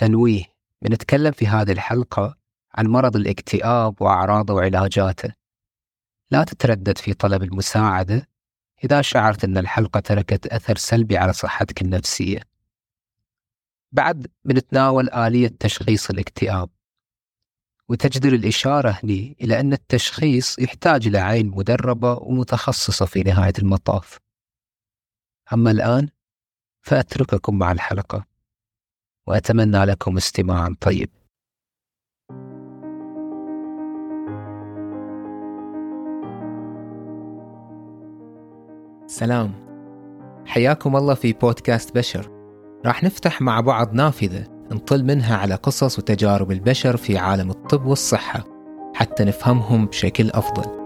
تنويه. بنتكلم في هذه الحلقة عن مرض الاكتئاب وأعراضه وعلاجاته. لا تتردد في طلب المساعدة إذا شعرت أن الحلقة تركت أثر سلبي على صحتك النفسية. بعد بنتناول آلية تشخيص الاكتئاب. وتجدر الإشارة لي إلى أن التشخيص يحتاج إلى عين مدربة ومتخصصة في نهاية المطاف. أما الآن فأترككم مع الحلقة. وأتمنى لكم استماعا. طيب. سلام. حياكم الله في بودكاست بشر. راح نفتح مع بعض نافذة نطل منها على قصص وتجارب البشر في عالم الطب والصحة حتى نفهمهم بشكل أفضل.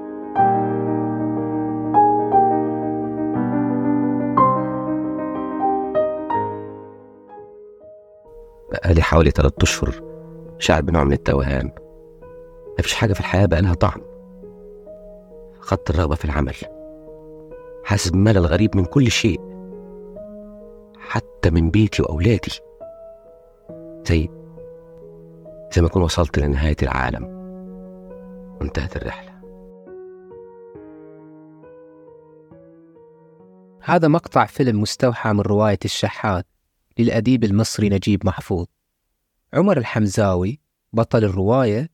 بقالي حوالي ثلاثة أشهر شاعر بنوع من التوهان. مفيش حاجة في الحياة بقى لها طعم. فقدت الرغبة في العمل. حاسس بملل غريب من كل شيء. حتى من بيتي وأولادي. زي زي ما أكون وصلت لنهاية العالم. وانتهت الرحلة. هذا مقطع فيلم مستوحى من رواية الشحات. للأديب المصري نجيب محفوظ. عمر الحمزاوي بطل الرواية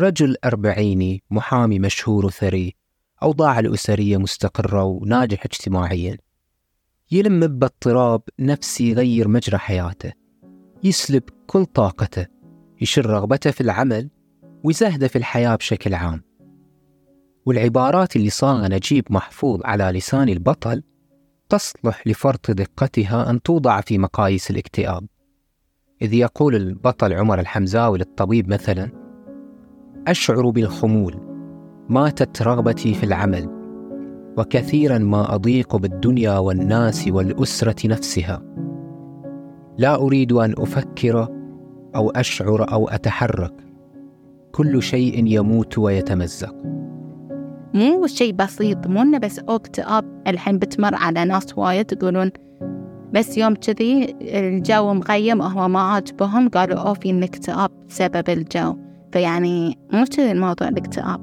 رجل أربعيني محامي مشهور وثري أوضاع الأسرية مستقرة وناجح اجتماعيا. يلم باضطراب نفسي يغير مجرى حياته. يسلب كل طاقته. يشر رغبته في العمل ويزهده في الحياة بشكل عام. والعبارات اللي صاغها نجيب محفوظ على لسان البطل تصلح لفرط دقتها أن توضع في مقاييس الاكتئاب. إذ يقول البطل عمر الحمزاوي للطبيب مثلا أشعر بالخمول ماتت رغبتي في العمل وكثيرا ما أضيق بالدنيا والناس والأسرة نفسها. لا أريد أن أفكر أو أشعر أو أتحرك كل شيء يموت ويتمزق. مو شيء بسيط مو إنه بس اكتئاب الحين بتمر على ناس وايد يقولون بس يوم كذي الجو مغيم وهو ما عاجبهم قالوا أوه في الاكتئاب بسبب الجو. فيعني مو كذي الموضوع الاكتئاب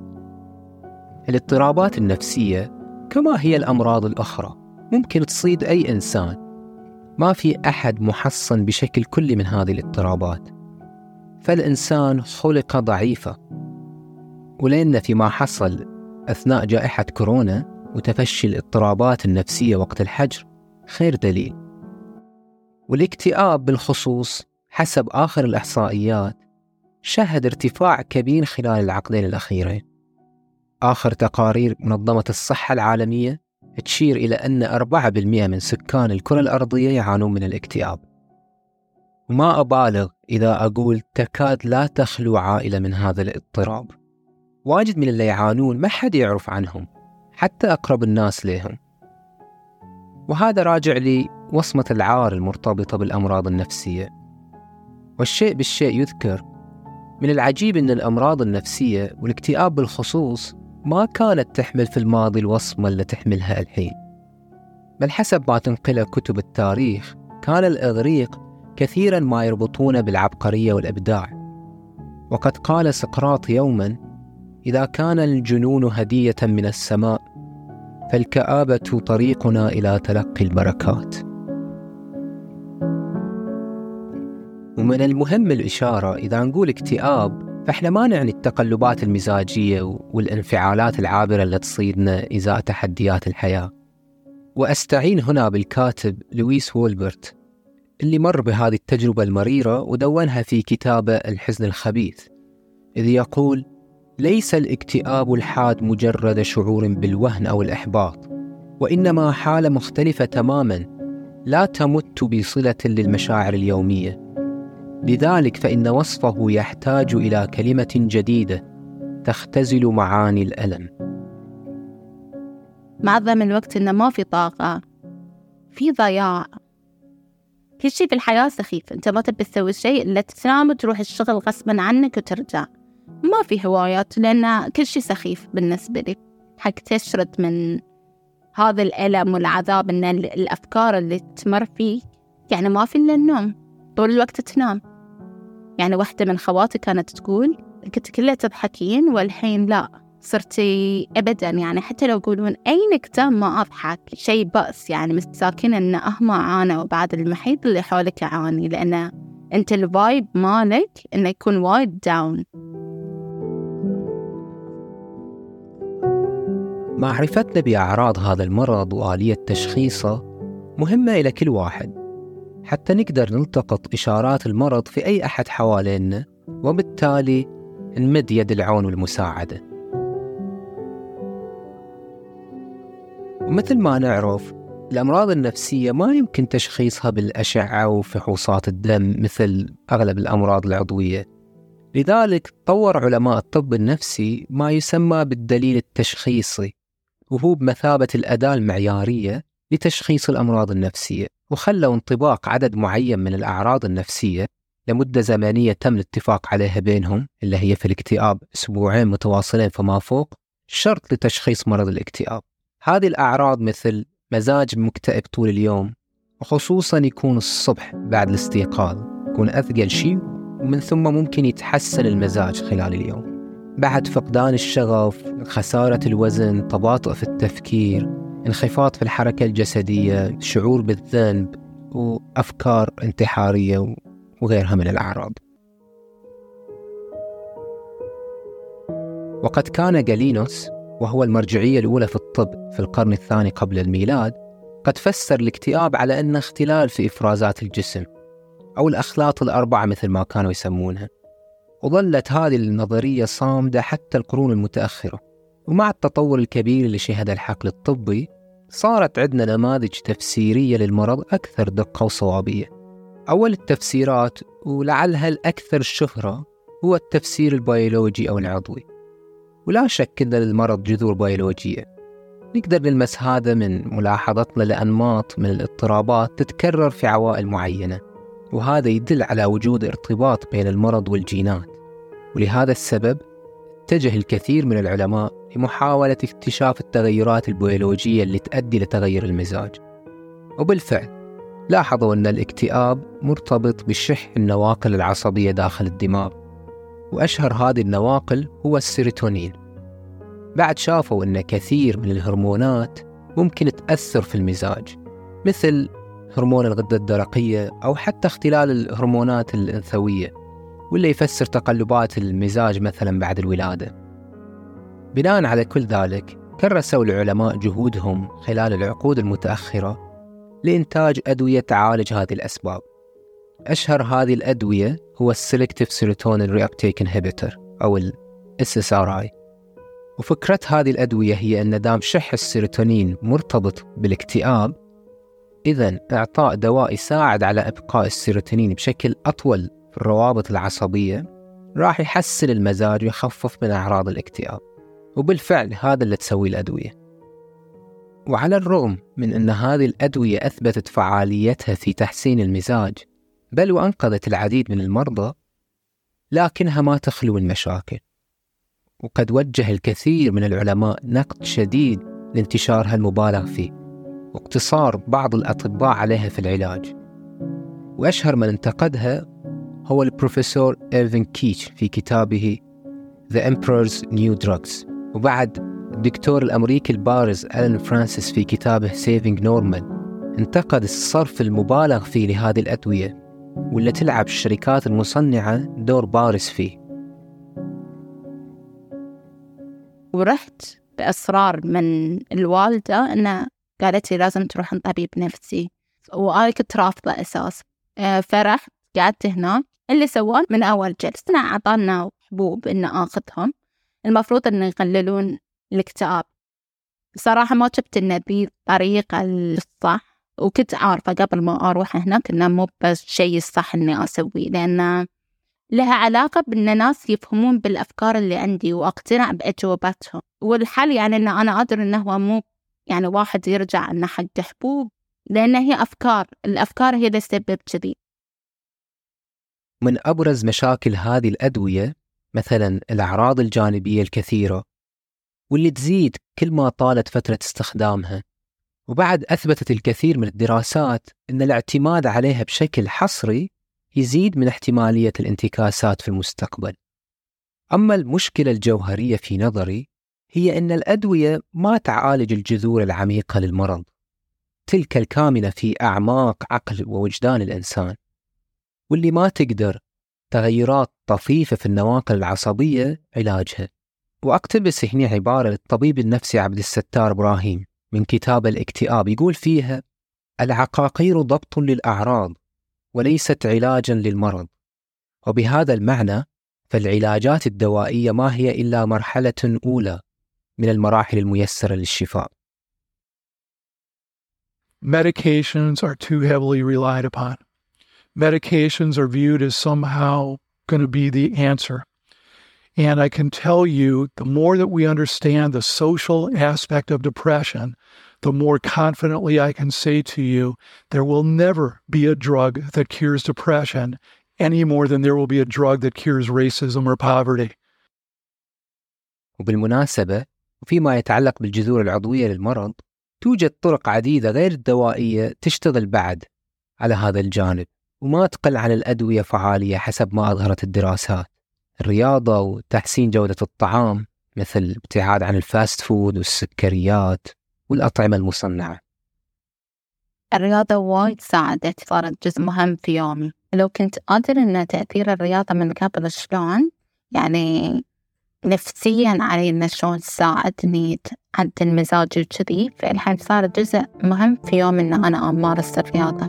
الاضطرابات النفسية كما هي الأمراض الأخرى ممكن تصيد أي إنسان. ما في أحد محصن بشكل كلي من هذه الاضطرابات. فالإنسان خلق ضعيفا ولأن فيما حصل أثناء جائحة كورونا وتفشي الاضطرابات النفسية وقت الحجر خير دليل. والاكتئاب بالخصوص حسب آخر الإحصائيات شهد ارتفاع كبير خلال العقدين الأخيرين. آخر تقارير منظمة الصحة العالمية تشير إلى أن 4% من سكان الكرة الأرضية يعانون من الاكتئاب. وما أبالغ إذا أقول تكاد لا تخلو عائلة من هذا الاضطراب. واجد من اللي يعانون ما حد يعرف عنهم حتى أقرب الناس لهم وهذا راجع لوصمة العار المرتبطة بالأمراض النفسية. والشيء بالشيء يذكر من العجيب أن الأمراض النفسية والاكتئاب بالخصوص ما كانت تحمل في الماضي الوصمة اللي تحملها الحين. بل حسب ما تنقله كتب التاريخ كان الإغريق كثيرا ما يربطونه بالعبقرية والإبداع. وقد قال سقراط يوما إذا كان الجنون هدية من السماء فالكآبة طريقنا إلى تلقي البركات. ومن المهم الإشارة إذا نقول اكتئاب فإحنا ما نعني التقلبات المزاجية والانفعالات العابرة اللي تصيدنا إزاء تحديات الحياة. وأستعين هنا بالكاتب لويس وولبرت اللي مر بهذه التجربة المريرة ودونها في كتابه الحزن الخبيث إذ يقول ليس الاكتئاب الحاد مجرد شعور بالوهن أو الإحباط وإنما حالة مختلفة تماما لا تمت بصلة للمشاعر اليومية. لذلك فإن وصفه يحتاج إلى كلمة جديدة تختزل معاني الألم. معظم الوقت إنه ما في طاقة في ضياع. كل شيء في الحياة سخيف أنت ما تبي تسوي شيء إلا تنام وتروح الشغل غصبا عنك وترجع. ما في هوايات لأن كل شيء سخيف بالنسبة لي. حق تشرد من هذا الألم والعذاب إن الأفكار اللي تمر فيك يعني ما في إلا النوم طول الوقت تنام. يعني واحدة من خواتي كانت تقول كنت كلها تضحكين والحين لا صرتي أبدا. يعني حتى لو يقولون أي نكتة ما أضحك شيء بأس. يعني مساكين إن هم عانوا بعد المحيط اللي حولك يعاني لأن أنت ال vibe مالك إنه يكون وايد down معرفتنا بأعراض هذا المرض وآلية تشخيصه مهمة إلى كل واحد. حتى نقدر نلتقط إشارات المرض في أي أحد حوالينا وبالتالي نمد يد العون والمساعدة ومثل ما نعرف الأمراض النفسية ما يمكن تشخيصها بالأشعة وفحوصات الدم مثل أغلب الأمراض العضوية. لذلك طور علماء الطب النفسي ما يسمى بالدليل التشخيصي. وهو بمثابة الأداة المعيارية لتشخيص الأمراض النفسية وخلوا انطباق عدد معين من الأعراض النفسية لمدة زمنية تم الاتفاق عليها بينهم اللي هي في الاكتئاب أسبوعين متواصلين فما فوق شرط لتشخيص مرض الاكتئاب. هذه الأعراض مثل مزاج مكتئب طول اليوم وخصوصا يكون الصبح بعد الاستيقاظ يكون أثقل شيء ومن ثم ممكن يتحسن المزاج خلال اليوم. بعد فقدان الشغف خسارة الوزن تباطؤ في التفكير انخفاض في الحركة الجسدية شعور بالذنب وأفكار انتحارية وغيرها من الأعراض. وقد كان جالينوس وهو المرجعية الأولى في الطب في القرن الثاني قبل الميلاد قد فسر الاكتئاب على أنه اختلال في إفرازات الجسم أو الأخلاط الأربعة مثل ما كانوا يسمونها. وظلت هذه النظرية صامدة حتى القرون المتأخرة. ومع التطور الكبير اللي شهد الحقل الطبي صارت عندنا نماذج تفسيرية للمرض أكثر دقة وصوابية. أول التفسيرات ولعلها الأكثر شهرة هو التفسير البيولوجي أو العضوي. ولا شك أن للمرض جذور بيولوجية. نقدر نلمس هذا من ملاحظتنا لأنماط من الاضطرابات تتكرر في عوائل معينة. وهذا يدل على وجود ارتباط بين المرض والجينات. ولهذا السبب اتجه الكثير من العلماء لمحاولة اكتشاف التغيرات البيولوجية اللي تؤدي لتغير المزاج. وبالفعل لاحظوا أن الاكتئاب مرتبط بشح النواقل العصبية داخل الدماغ. وأشهر هذه النواقل هو السيروتونين. بعد شافوا أن كثير من الهرمونات ممكن تأثر في المزاج مثل هرمون الغدة الدرقية أو حتى اختلال الهرمونات الأنثوية واللي يفسر تقلبات المزاج مثلا بعد الولادة. بناء على كل ذلك كرسوا العلماء جهودهم خلال العقود المتأخرة لإنتاج أدوية تعالج هذه الأسباب. أشهر هذه الأدوية هو ال selective serotonin reuptake inhibitor أو ال SSRI وفكرة هذه الأدوية هي أن دام شح السيروتونين مرتبط بالاكتئاب إذا إعطاء دواء يساعد على إبقاء السيروتونين بشكل أطول في الروابط العصبية راح يحسن المزاج ويخفف من أعراض الاكتئاب. وبالفعل هذا اللي تسويه الأدوية. وعلى الرغم من أن هذه الأدوية أثبتت فعاليتها في تحسين المزاج بل وأنقذت العديد من المرضى لكنها ما تخلو من مشاكل وقد وجه الكثير من العلماء نقد شديد لانتشارها المبالغ فيه. واقتصار بعض الأطباء عليها في العلاج. وأشهر من انتقدها هو البروفيسور إيرفين كيرش في كتابه The Emperor's New Drugs. وبعد الدكتور الأمريكي البارز ألان فرانسيس في كتابه Saving Normal انتقد الصرف المبالغ فيه لهذه الأدوية واللي تلعب الشركات المصنعة دور بارز فيه. ورحت بإصرار من الوالدة أنه قالت لي لازم تروح طبيب نفسي. وأنا كنت رافضة أساس فرحت قعدت هناك اللي سواه من أول جلسة أعطانا حبوب إن آخذهم. المفروض إنه يقللون الاكتئاب. صراحة ما شفت إنه ذي الطريقة الصح وكنت عارفة قبل ما أروح هناك إنه مو بس شيء الصح إني أسويه لأن لها علاقة بأن ناس يفهمون بالأفكار اللي عندي وأقتنع بأجوبتهم. والحل يعني أن أنا أدري أنه هو مو يعني واحد يرجع أنه حق حبوب لأن هي أفكار الأفكار هي اللي تسبب كذي. من أبرز مشاكل هذه الأدوية مثلا الأعراض الجانبية الكثيرة واللي تزيد كل ما طالت فترة استخدامها وبعد أثبتت الكثير من الدراسات أن الاعتماد عليها بشكل حصري يزيد من احتمالية الانتكاسات في المستقبل. أما المشكلة الجوهرية في نظري هي أن الأدوية ما تعالج الجذور العميقة للمرض تلك الكامنة في أعماق عقل ووجدان الإنسان. واللي ما تقدر تغيرات طفيفة في النواقل العصبية علاجها. وأقتبس هنا عبارة للطبيب النفسي عبد الستار إبراهيم من كتاب الاكتئاب يقول فيها العقاقير ضبط للأعراض وليست علاجا للمرض. وبهذا المعنى فالعلاجات الدوائية ما هي إلا مرحلة أولى من المراحل الميسرة للشفاء Medications are too heavily relied upon. Medications are viewed as somehow going to be the answer. And I can tell you the more that we understand the social aspect of depression, the more confidently I can say to you there will never be a drug that cures depression any more than there will be a drug that cures racism or poverty. وبالمناسبة وفيما يتعلق بالجذور العضوية للمرض توجد طرق عديدة غير الدوائية تشتغل بعد على هذا الجانب وما تقل عن الأدوية فعالية حسب ما أظهرت الدراسات. الرياضة وتحسين جودة الطعام مثل الابتعاد عن ال fast food والسكريات والأطعمة المصنعة. الرياضة وايد ساعدت صارت جزء مهم في يومي. لو كنت أدري أن تأثير الرياضة من قبل شلون؟ يعني نفسيا علي إنه شلون تساعدني تعدل مزاجي وكذي فالحين صار جزء مهم في يوم إن أنا أمارس الرياضة.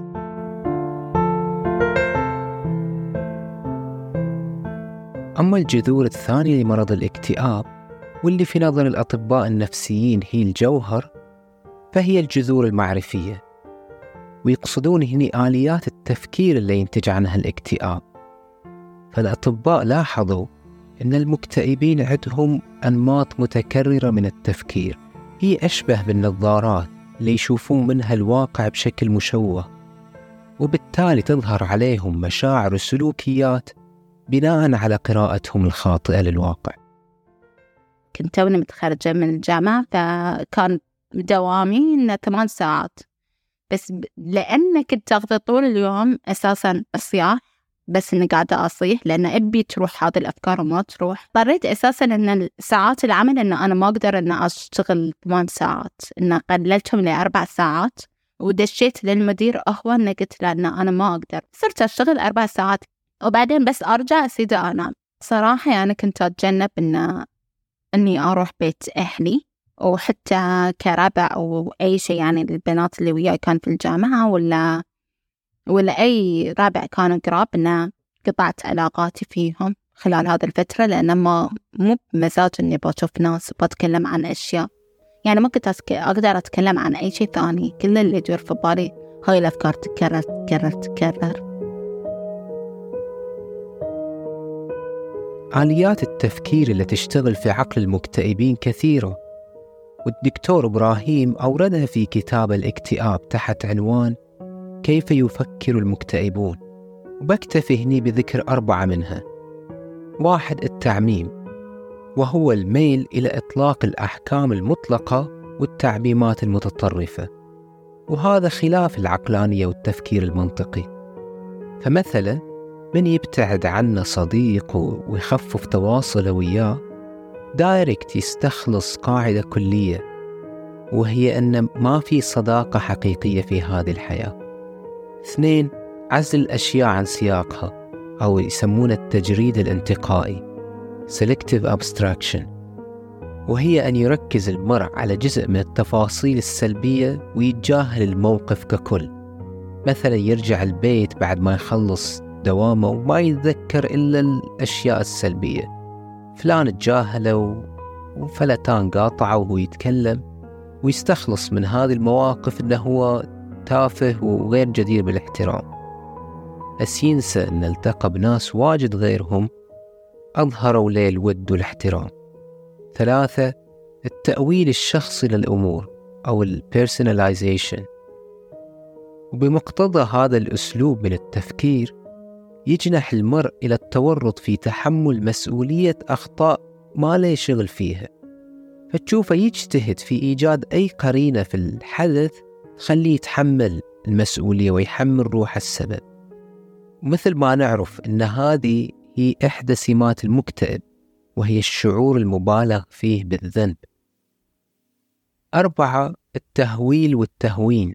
أما الجذور الثانية لمرض الاكتئاب واللي في نظر الأطباء النفسيين هي الجوهر فهي الجذور المعرفية. ويقصدون هنا آليات التفكير اللي ينتج عنها الاكتئاب. فالأطباء لاحظوا أن المكتئبين عندهم أنماط متكررة من التفكير. هي أشبه بالنظارات اللي يشوفون منها الواقع بشكل مشوه وبالتالي تظهر عليهم مشاعر وسلوكيات بناء على قراءتهم الخاطئة للواقع. كنت توني متخرجة من الجامعة فكان دوامي إنه ثمان ساعات. بس لأن كنت أقضي طول اليوم أساسا أصياح بس إني قاعدة أصيح لأن أبي تروح هذه الأفكار وما تروح. اضطريت أساسا إن ساعات العمل إن أنا ما أقدر إن أشتغل ثمان ساعات. إن قللتهم لأربع ساعات ودشيت للمدير هو إنه قلت له إن أنا ما أقدر. صرت أشتغل أربع ساعات وبعدين بس أرجع أسيد أنام. صراحة أنا كنت أتجنب إن إني أروح بيت أهلي وحتى كربع أو أي شيء يعني البنات اللي وياي كان في الجامعة ولا ولا أي رابع كانوا قراب إنه قطعت علاقاتي فيهم خلال هذه الفترة لأن ما مو بمزاج إني بشوف ناس وبتكلم عن أشياء. يعني ما كنت أقدر أتكلم عن أي شيء ثاني. كل اللي يدور في بالي هاي الأفكار تتكرر تتكرر تتكرر آليات التفكير اللي تشتغل في عقل المكتئبين كثيرة. والدكتور إبراهيم أوردها في كتاب الاكتئاب تحت عنوان كيف يفكر المكتئبون؟ وبكتفي هني بذكر أربعة منها. واحد التعميم. وهو الميل إلى إطلاق الأحكام المطلقة والتعميمات المتطرفة. وهذا خلاف العقلانية والتفكير المنطقي. فمثلا من يبتعد عنا صديق ويخفف تواصله وياه دايركت يستخلص قاعدة كلية. وهي أن ما في صداقة حقيقية في هذه الحياة. اثنين عزل الأشياء عن سياقها أو يسمونه التجريد الانتقائي Selective Abstraction. وهي أن يركز المرء على جزء من التفاصيل السلبية ويتجاهل الموقف ككل. مثلا يرجع البيت بعد ما يخلص دوامه وما يتذكر إلا الأشياء السلبية. فلان تجاهله وفلتان قاطعه وهو يتكلم ويستخلص من هذه المواقف أنه هو تافه وغير جدير بالاحترام. بس ينسى أن التقى بناس واجد غيرهم أظهروا له الود والاحترام. ثلاثة التأويل الشخصي للأمور أو ال personalization وبمقتضى هذا الأسلوب من التفكير يجنح المرء إلى التورط في تحمل مسؤولية أخطاء ما له شغل فيها. فتشوفه يجتهد في إيجاد أي قرينة في الحدث تخليه يتحمل المسؤولية ويحمل روح السبب. مثل ما نعرف أن هذه هي إحدى سمات المكتئب وهي الشعور المبالغ فيه بالذنب. أربعة التهويل والتهوين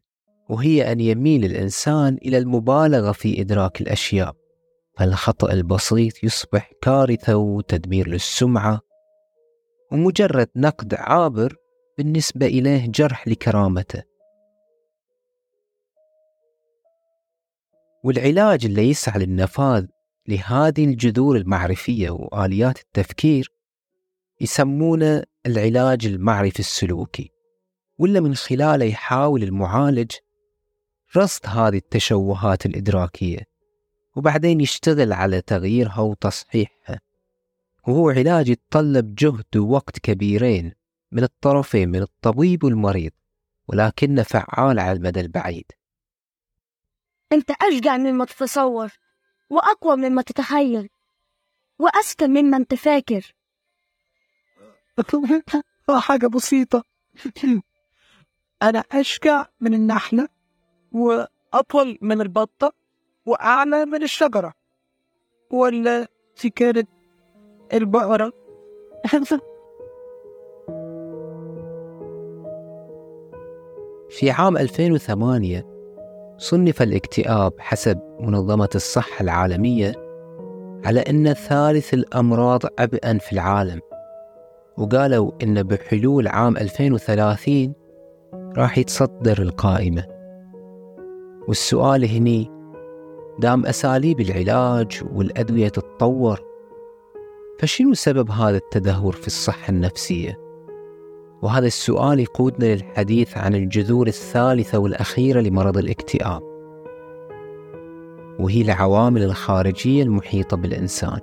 وهي أن يميل الإنسان إلى المبالغة في إدراك الأشياء. فالخطأ البسيط يصبح كارثة وتدمير للسمعة ومجرد نقد عابر بالنسبة إليه جرح لكرامته. والعلاج اللي يسعى للنفاذ لهذه الجذور المعرفية وآليات التفكير يسمونه العلاج المعرفي السلوكي ولا من خلاله يحاول المعالج رصد هذه التشوهات الإدراكية وبعدين يشتغل على تغييرها وتصحيحها. وهو علاج يتطلب جهد ووقت كبيرين من الطرفين من الطبيب والمريض ولكنه فعال على المدى البعيد. أنت أشجع مما تتصور وأقوى مما تتخيل وأذكى مما أنت فاكر حاجة بسيطة. أنا أشجع من النحلة وأطول من البطة وأعلى من الشجرة ولا كانت البقرة. في عام 2008 صنف الاكتئاب حسب منظمة الصحة العالمية على أنه ثالث الأمراض عبئا في العالم وقالوا أن بحلول عام 2030 راح يتصدر القائمة والسؤال هني دام أساليب العلاج والأدوية تتطور فشنو سبب هذا التدهور في الصحة النفسية؟ وهذا السؤال يقودنا للحديث عن الجذور الثالثة والأخيرة لمرض الاكتئاب. وهي العوامل الخارجية المحيطة بالإنسان.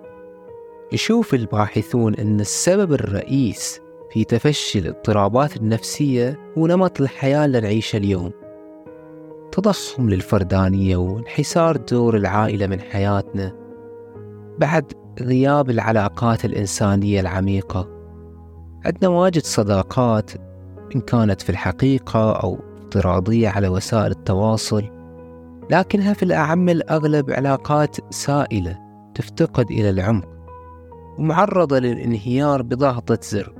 يشوف الباحثون أن السبب الرئيس في تفشي الاضطرابات النفسية هو نمط الحياة اللي نعيشه اليوم. تضخم للفردانية وانحسار دور العائلة من حياتنا. بعد غياب العلاقات الإنسانية العميقة عندنا واجد صداقات إن كانت في الحقيقة أو افتراضية على وسائل التواصل لكنها في الأعم الأغلب علاقات سائلة تفتقد إلى العمق ومعرضة للانهيار بضغطة زر.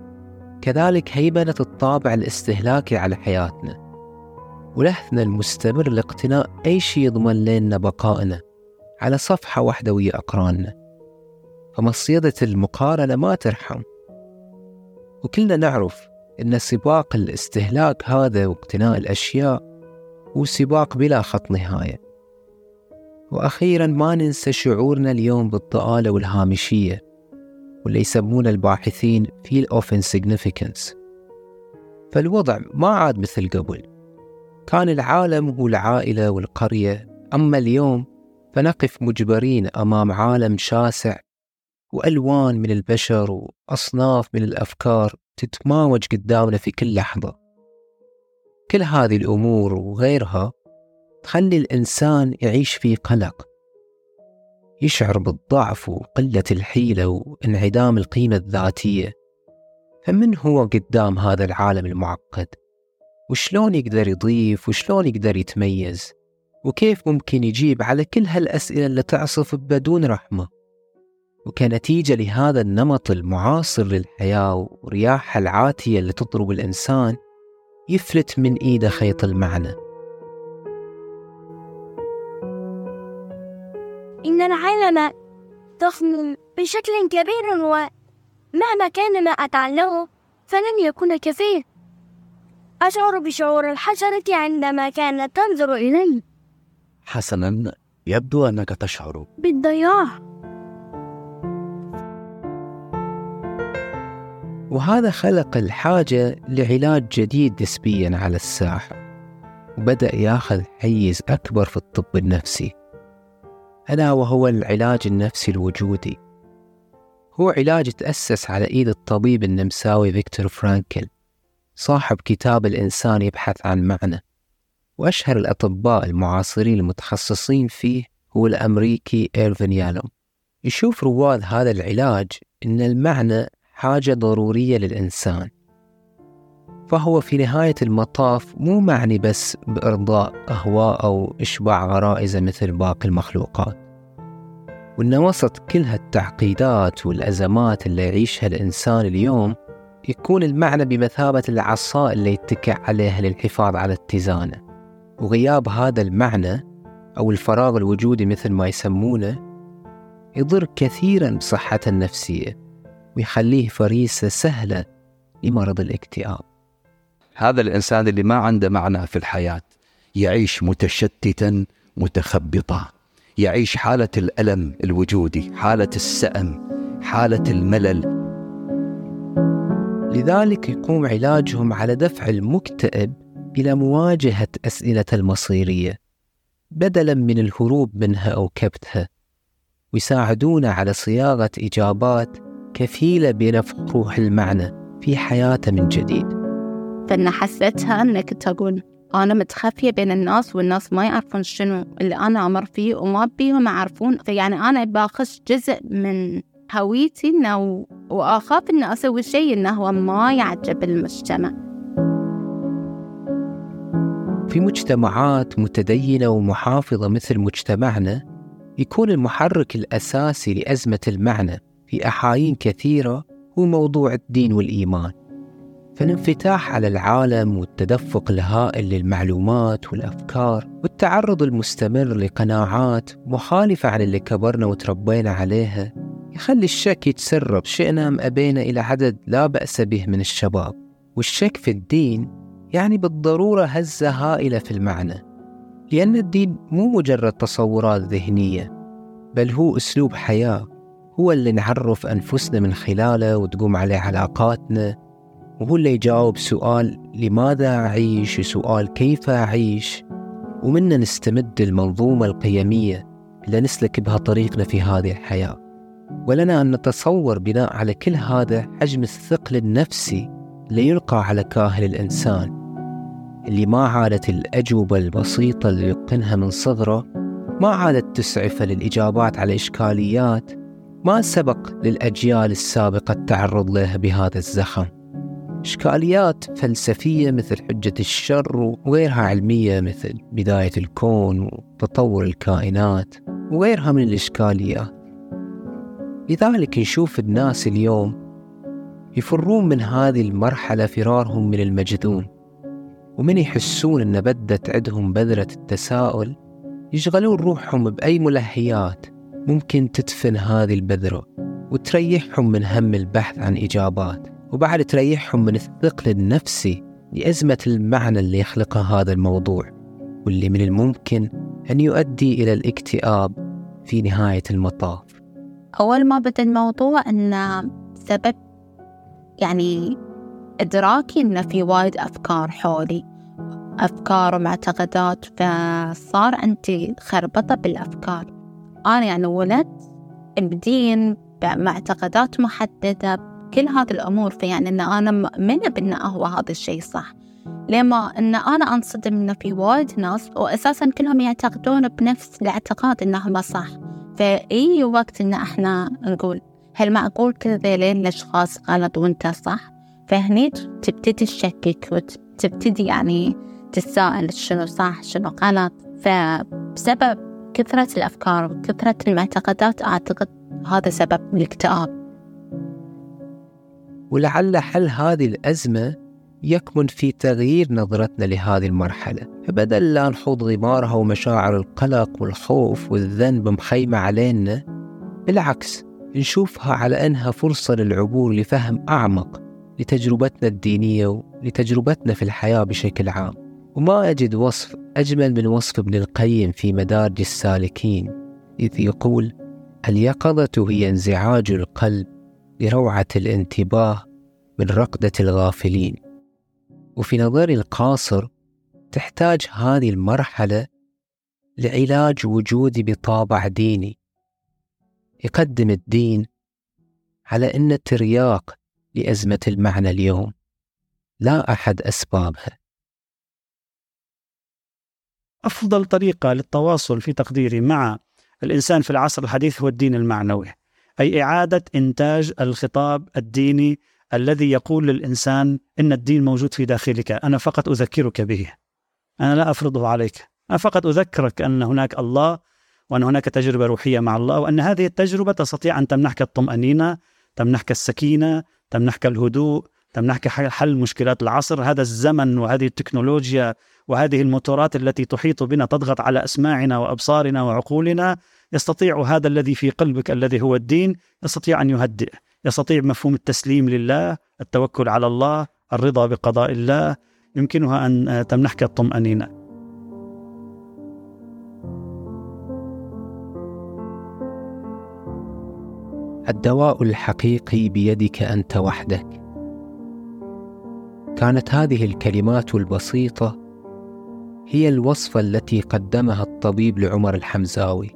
كذلك هيبنة الطابع الاستهلاكي على حياتنا ولحثنا المستمر لاقتناء أي شيء يضمن لنا بقائنا على صفحة واحدة ويا أقراننا. فمصيدة المقارنة ما ترحم. وكلنا نعرف أن سباق الاستهلاك هذا واقتناء الأشياء هو سباق بلا خط نهاية. وأخيرا ما ننسى شعورنا اليوم بالضآلة والهامشية واللي يسمونه الباحثين feel of insignificance. فالوضع ما عاد مثل قبل. كان العالم هو العائلة والقرية أما اليوم فنقف مجبرين أمام عالم شاسع وألوان من البشر وأصناف من الأفكار تتماوج قدامنا في كل لحظة كل هذه الأمور وغيرها تخلي الإنسان يعيش في قلق يشعر بالضعف وقلة الحيلة وانعدام القيمة الذاتية فمن هو قدام هذا العالم المعقد؟ وشلون يقدر يضيف وشلون يقدر يتميز؟ وكيف ممكن يجيب على كل هالأسئلة اللي تعصف بدون رحمة؟ وكنتيجة لهذا النمط المعاصر للحياة ورياحها العاتية اللي تضرب الإنسان يفلت من إيده خيط المعنى. إن العالم ضخم بشكل كبير ومهما كان ما أتعلمه فلن يكون كفيه. أشعر بشعور الحشرة عندما كانت تنظر إلي. حسنا يبدو أنك تشعر. بالضياع. وهذا خلق الحاجة لعلاج جديد نسبيا على الساحة. وبدأ ياخذ حيز أكبر في الطب النفسي. ألا وهو العلاج النفسي الوجودي. هو علاج تأسس على إيد الطبيب النمساوي فيكتور فرانكل صاحب كتاب الإنسان يبحث عن معنى. وأشهر الأطباء المعاصرين المتخصصين فيه هو الأمريكي إيرفن يالوم يشوف رواد هذا العلاج أن المعنى حاجة ضرورية للإنسان. فهو في نهاية المطاف مو معني بس بإرضاء أهواء أو إشباع غرائزه مثل باقي المخلوقات. وإن وسط كل هالتعقيدات والأزمات اللي يعيشها الإنسان اليوم يكون المعنى بمثابة العصا اللي يتكع عليها للحفاظ على اتزانه. وغياب هذا المعنى أو الفراغ الوجودي مثل ما يسمونه يضر كثيرا بصحته النفسية. ويخليه فريسة سهلة لمرض الاكتئاب. هذا الإنسان اللي ما عنده معنى في الحياة يعيش متشتتا متخبطا. يعيش حالة الألم الوجودي حالة السأم حالة الملل. لذلك يقوم علاجهم على دفع المكتئب إلى مواجهة أسئلة المصيرية بدلا من الهروب منها أو كبتها ويساعدونه على صياغة إجابات كفيلة بنفخ روح المعنى في حياته من جديد. فأنا حسيتها أنك تقول أنا متخفية بين الناس والناس ما يعرفون شنو اللي أنا أمر فيه وما بيهم يعرفون. فيعني أنا باخش جزء من هويتي إنه وأخاف إني أسوي شيء إنه هو ما يعجب المجتمع. في مجتمعات متدينة ومحافظة مثل مجتمعنا يكون المحرك الأساسي لأزمة المعنى في أحايين كثيرة هو موضوع الدين والإيمان. فالانفتاح على العالم والتدفق الهائل للمعلومات والأفكار والتعرض المستمر لقناعات مخالفة عن اللي كبرنا وتربينا عليها يخلي الشك يتسرب. شئنا أم أبينا إلى عدد لا بأس به من الشباب. والشك في الدين يعني بالضرورة هزة هائلة في المعنى لأن الدين مو مجرد تصورات ذهنية بل هو أسلوب حياة. هو اللي نعرف أنفسنا من خلاله وتقوم عليه علاقاتنا. وهو اللي يجاوب سؤال لماذا أعيش وسؤال كيف أعيش. ومنا نستمد المنظومة القيمية اللي نسلك بها طريقنا في هذه الحياة. ولنا أن نتصور بناء على كل هذا حجم الثقل النفسي اللي يلقى على كاهل الإنسان. اللي ما عادت الأجوبة البسيطة اللي يتقنها من صغره ما عادت تسعفه للإجابات على إشكاليات ما سبق للأجيال السابقة التعرض لها بهذا الزخم؟ إشكاليات فلسفية مثل حجة الشر وغيرها علمية مثل بداية الكون وتطور الكائنات وغيرها من الإشكاليات. لذلك نشوف الناس اليوم يفرون من هذه المرحلة فرارهم من المجذوم ومن يحسون أن بدت عندهم بذرة التساؤل يشغلون روحهم بأي ملهيات ممكن تدفن هذه البذرة وتريحهم من هم البحث عن إجابات وبعد تريحهم من الثقل النفسي لأزمة المعنى اللي يخلقها هذا الموضوع واللي من الممكن أن يؤدي إلى الاكتئاب في نهاية المطاف. أول ما بدأ الموضوع أن سبب يعني إدراكي إن في وايد أفكار حولي أفكار ومعتقدات فصار عندي خربطة بالأفكار. أنا يعني ولدت بدين بمعتقدات محددة كل هذه الأمور فيعني أن أنا مؤمنة بأن هو هذا الشيء صح. لما أن أنا أنصدم أن في وايد ناس وأساسا كلهم يعتقدون بنفس الاعتقاد أنهم صح. فأي وقت أن إحنا نقول هل معقول كل ذيلين الأشخاص غلط وأنت صح؟ فهني تبتدي تشكك وتبتدي يعني تتساءل شنو صح شنو غلط. فبسبب كثرة الأفكار وكثرة المعتقدات أعتقد هذا سبب الاكتئاب. ولعل حل هذه الأزمة يكمن في تغيير نظرتنا لهذه المرحلة. فبدل لا نخوض غمارها ومشاعر القلق والخوف والذنب مخيمة علينا بالعكس نشوفها على أنها فرصة للعبور لفهم أعمق لتجربتنا الدينية ولتجربتنا في الحياة بشكل عام. وما أجد وصف أجمل من وصف ابن القيم في مدارج السالكين إذ يقول اليقظة هي انزعاج القلب لروعة الانتباه من رقدة الغافلين. وفي نظري القاصر تحتاج هذه المرحلة لعلاج وجودي بطابع ديني. يقدم الدين على أن ترياق لأزمة المعنى اليوم. لا أحد أسبابها. أفضل طريقة للتواصل في تقديري مع الإنسان في العصر الحديث هو الدين المعنوي أي إعادة إنتاج الخطاب الديني الذي يقول للإنسان إن الدين موجود في داخلك أنا فقط أذكرك به. أنا لا أفرضه عليك أنا فقط أذكرك أن هناك الله وأن هناك تجربة روحية مع الله وأن هذه التجربة تستطيع أن تمنحك الطمأنينة تمنحك السكينة تمنحك الهدوء تمنحك حل مشكلات العصر هذا الزمن وهذه التكنولوجيا وهذه الموتورات التي تحيط بنا تضغط على أسماعنا وأبصارنا وعقولنا يستطيع هذا الذي في قلبك الذي هو الدين يستطيع أن يهدئ. يستطيع مفهوم التسليم لله التوكل على الله الرضا بقضاء الله. يمكنها أن تمنحك الطمأنينة. الدواء الحقيقي بيدك أنت وحدك. كانت هذه الكلمات البسيطة هي الوصفة التي قدمها الطبيب لعمر الحمزاوي.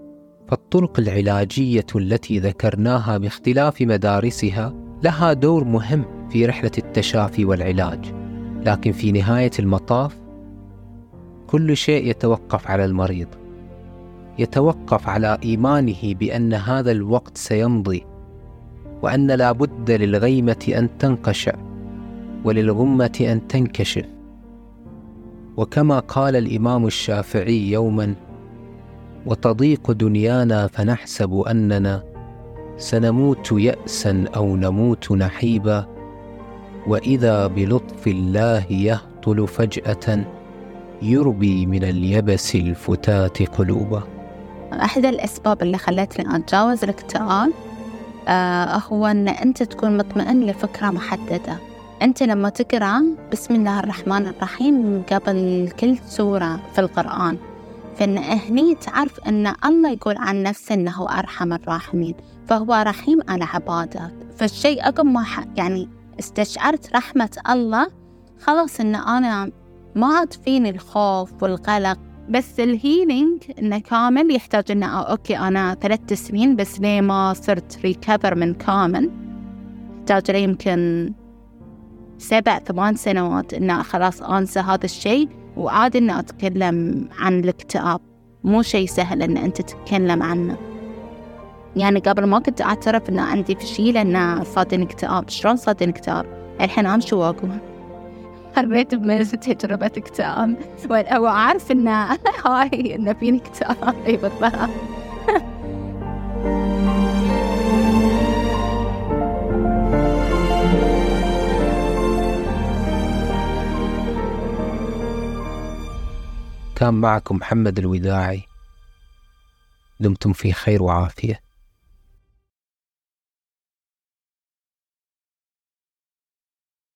فالطرق العلاجية التي ذكرناها باختلاف مدارسها لها دور مهم في رحلة التشافي والعلاج. لكن في نهاية المطاف كل شيء يتوقف على المريض. يتوقف على إيمانه بأن هذا الوقت سيمضي وأن لا بد للغيمة أن تنقشع وللغمة أن تنكشف. وكما قال الإمام الشافعي يوما وتضيق دنيانا فنحسب أننا سنموت يأسا أو نموت نحيبا وإذا بلطف الله يهطل فجأة يربي من اليبس الفتات قلوبا. أحد الأسباب اللي خلتني أتجاوز الاكتئاب آه هو أن أنت تكون مطمئن لفكرة محددة. أنت لما تقرأ بسم الله الرحمن الرحيم قبل كل سورة في القرآن فإن هني تعرف أن الله يقول عن نفسه أنه أرحم الراحمين فهو رحيم على عباده فالشيء عقب ما يعني استشعرت رحمة الله خلاص أن أنا ما عاد فيني الخوف والقلق بس ال healing إنه كامل يحتاج إنه okay أنا ثلاث سنين بس ليه ما صرت recover من كامل؟ يحتاج لي يمكن سبع ثمان سنوات إنه خلاص أنسى هذا الشيء وعادي اني أتكلم عن الاكتئاب. مو شيء سهل إن أنت تتكلم عنه. يعني قبل ما كنت أعترف إن عندي فشيلة انه صادني اكتئاب شلون صادني اكتئاب الحين أمشي واقول مريت بتجربة اكتئاب. وأعرف إن هاي إن فيني اكتئاب. أي بالضبط كان معكم محمد الوداعي. دمتم في خير وعافية.